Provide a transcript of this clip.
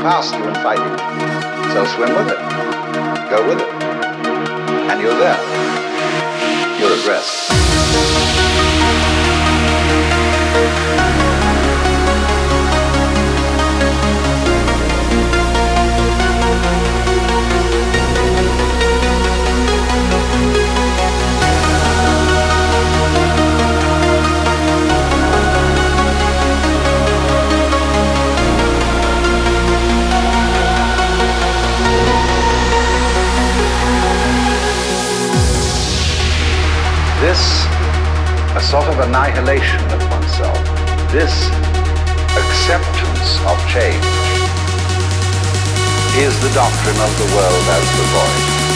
past you and fighting. So swim with it. Annihilation of oneself, this acceptance of change, is the doctrine of the world as the void.